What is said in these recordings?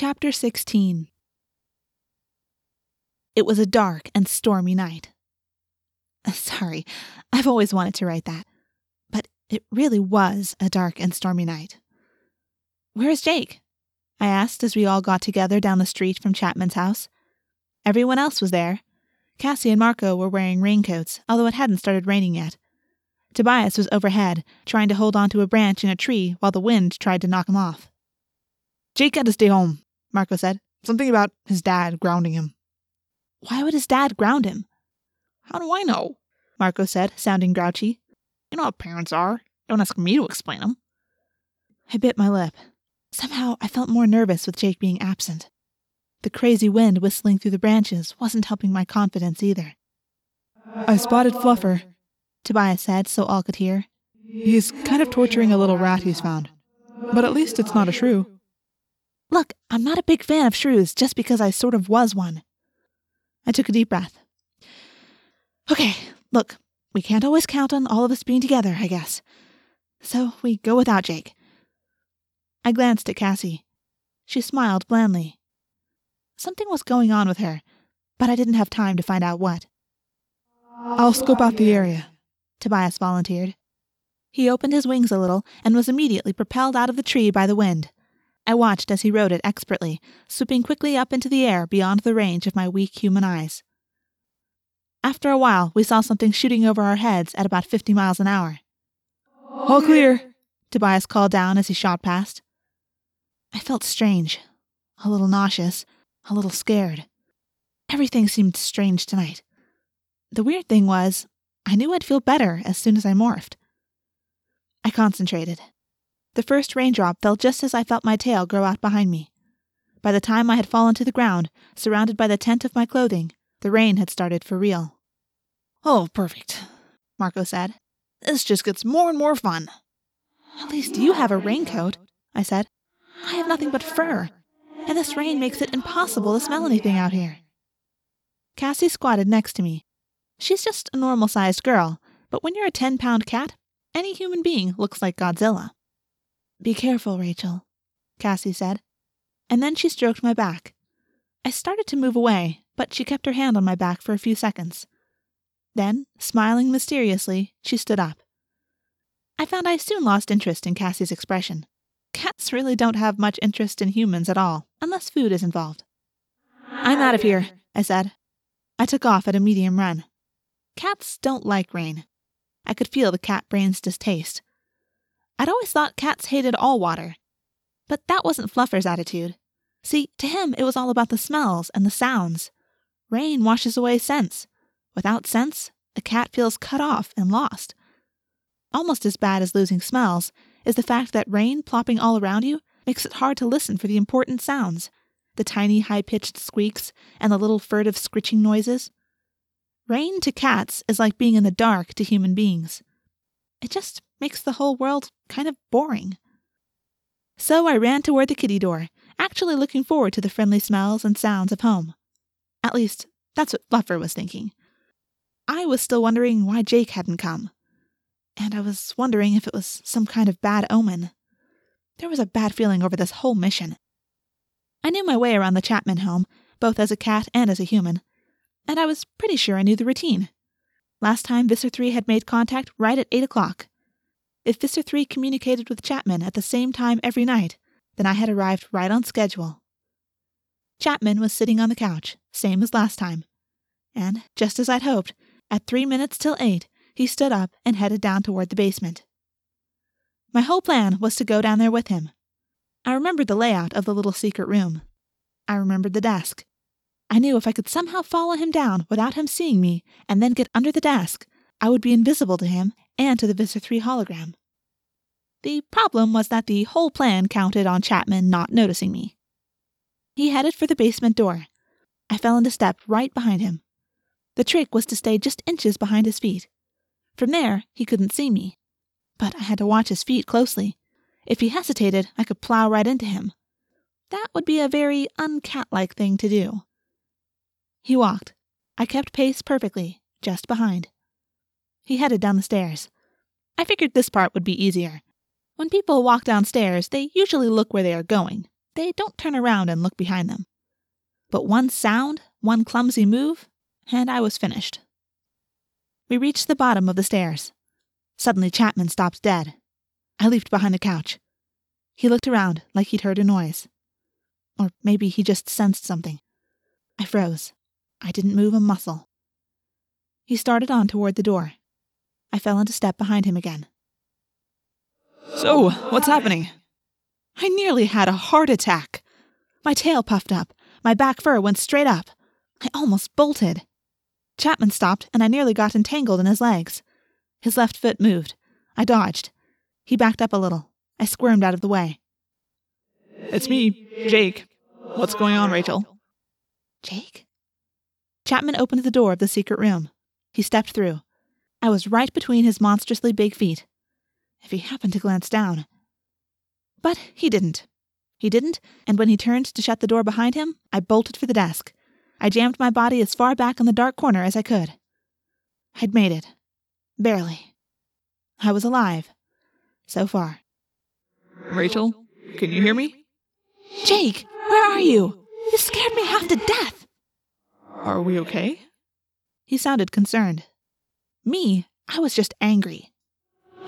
Chapter 16 It was a dark and stormy night. Sorry, I've always wanted to write that. But it really was a dark and stormy night. Where is Jake? I asked as we all got together down the street from Chapman's house. Everyone else was there. Cassie and Marco were wearing raincoats, although it hadn't started raining yet. Tobias was overhead, trying to hold onto a branch in a tree while the wind tried to knock him off. Jake had to stay home, Marco said. Something about his dad grounding him. Why would his dad ground him? How do I know? Marco said, sounding grouchy. You know how parents are. Don't ask me to explain them. I bit my lip. Somehow I felt more nervous with Jake being absent. The crazy wind whistling through the branches wasn't helping my confidence either. I spotted Fluffer, Tobias said so all could hear. He's kind of torturing a little rat he's found. But at least it's not a shrew. Look, I'm not a big fan of shrews just because I sort of was one. I took a deep breath. Okay, look, we can't always count on all of us being together, I guess. So we go without Jake. I glanced at Cassie. She smiled blandly. Something was going on with her, but I didn't have time to find out what. I'll scope out the area, Tobias volunteered. He opened his wings a little and was immediately propelled out of the tree by the wind. I watched as he rode it expertly, swooping quickly up into the air beyond the range of my weak human eyes. After a while, we saw something shooting over our heads at about 50 miles an hour. All clear, Tobias called down as he shot past. I felt strange, a little nauseous, a little scared. Everything seemed strange tonight. The weird thing was, I knew I'd feel better as soon as I morphed. I concentrated. The first raindrop fell just as I felt my tail grow out behind me. By the time I had fallen to the ground, surrounded by the tent of my clothing, the rain had started for real. Oh, perfect, Marco said. This just gets more and more fun. At least you have a raincoat, I said. I have nothing but fur, and this rain makes it impossible to smell anything out here. Cassie squatted next to me. She's just a normal sized girl, but when you're a 10 pound cat, any human being looks like Godzilla. Be careful, Rachel, Cassie said. And then she stroked my back. I started to move away, but she kept her hand on my back for a few seconds. Then, smiling mysteriously, she stood up. I found I soon lost interest in Cassie's expression. Cats really don't have much interest in humans at all, unless food is involved. I'm out of here, I said. I took off at a medium run. Cats don't like rain. I could feel the cat brain's distaste. I'd always thought cats hated all water. But that wasn't Fluffer's attitude. See, to him it was all about the smells and the sounds. Rain washes away scents. Without scents, a cat feels cut off and lost. Almost as bad as losing smells is the fact that rain plopping all around you makes it hard to listen for the important sounds the tiny high pitched squeaks and the little furtive scritching noises. Rain to cats is like being in the dark to human beings. It just makes the whole world kind of boring. So I ran toward the kitty door, actually looking forward to the friendly smells and sounds of home. At least, that's what Fluffer was thinking. I was still wondering why Jake hadn't come. And I was wondering if it was some kind of bad omen. There was a bad feeling over this whole mission. I knew my way around the Chapman home, both as a cat and as a human, and I was pretty sure I knew the routine. Last time Visser 3 had made contact right at 8 o'clock. If Visser 3 communicated with Chapman at the same time every night, then I had arrived right on schedule. Chapman was sitting on the couch, same as last time. And, just as I'd hoped, at three minutes till eight, he stood up and headed down toward the basement. My whole plan was to go down there with him. I remembered the layout of the little secret room. I remembered the desk. I knew if I could somehow follow him down without him seeing me and then get under the desk, I would be invisible to him and to the Visser 3 hologram. The problem was that the whole plan counted on Chapman not noticing me. He headed for the basement door. I fell into step right behind him. The trick was to stay just inches behind his feet. From there, he couldn't see me. But I had to watch his feet closely. If he hesitated, I could plow right into him. That would be a very uncat-like thing to do. He walked. I kept pace perfectly, just behind. He headed down the stairs. I figured this part would be easier. When people walk downstairs, they usually look where they are going. they don't turn around and look behind them. But one sound, one clumsy move, and I was finished. We reached the bottom of the stairs. Suddenly, Chapman stopped dead. I leaped behind the couch. He looked around like he'd heard a noise. Or maybe he just sensed something. I froze. I didn't move a muscle. He started on toward the door. I fell into step behind him again. So, what's happening? I nearly had a heart attack. My tail puffed up. My back fur went straight up. I almost bolted. Chapman stopped, and I nearly got entangled in his legs. His left foot moved. I dodged. He backed up a little. I squirmed out of the way. It's me, Jake. What's going on, Rachel? Jake? Chapman opened the door of the secret room. He stepped through. I was right between his monstrously big feet. If he happened to glance down. But he didn't. He didn't, and when he turned to shut the door behind him, I bolted for the desk. I jammed my body as far back in the dark corner as I could. I'd made it. Barely. I was alive. So far. Rachel, can you hear me? Jake, where are you? You scared me half to death. Are we okay? He sounded concerned. Me, I was just angry.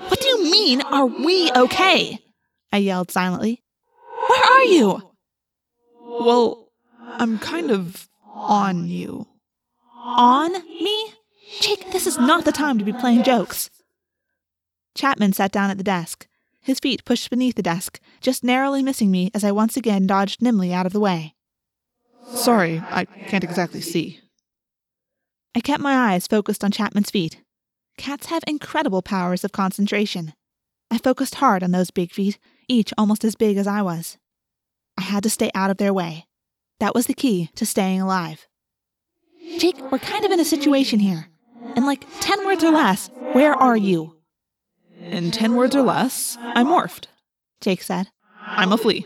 What do you mean, are we okay? I yelled silently. Where are you? Well, I'm kind of on you. On me? Jake, this is not the time to be playing jokes. Chapman sat down at the desk, his feet pushed beneath the desk, just narrowly missing me as I once again dodged nimbly out of the way. Sorry, I can't exactly see. I kept my eyes focused on Chapman's feet. Cats have incredible powers of concentration. I focused hard on those big feet, each almost as big as I was. I had to stay out of their way. That was the key to staying alive. Jake, we're kind of in a situation here. In like 10 words or less, where are you? In 10 words or less, I'm morphed, Jake said. I'm a flea.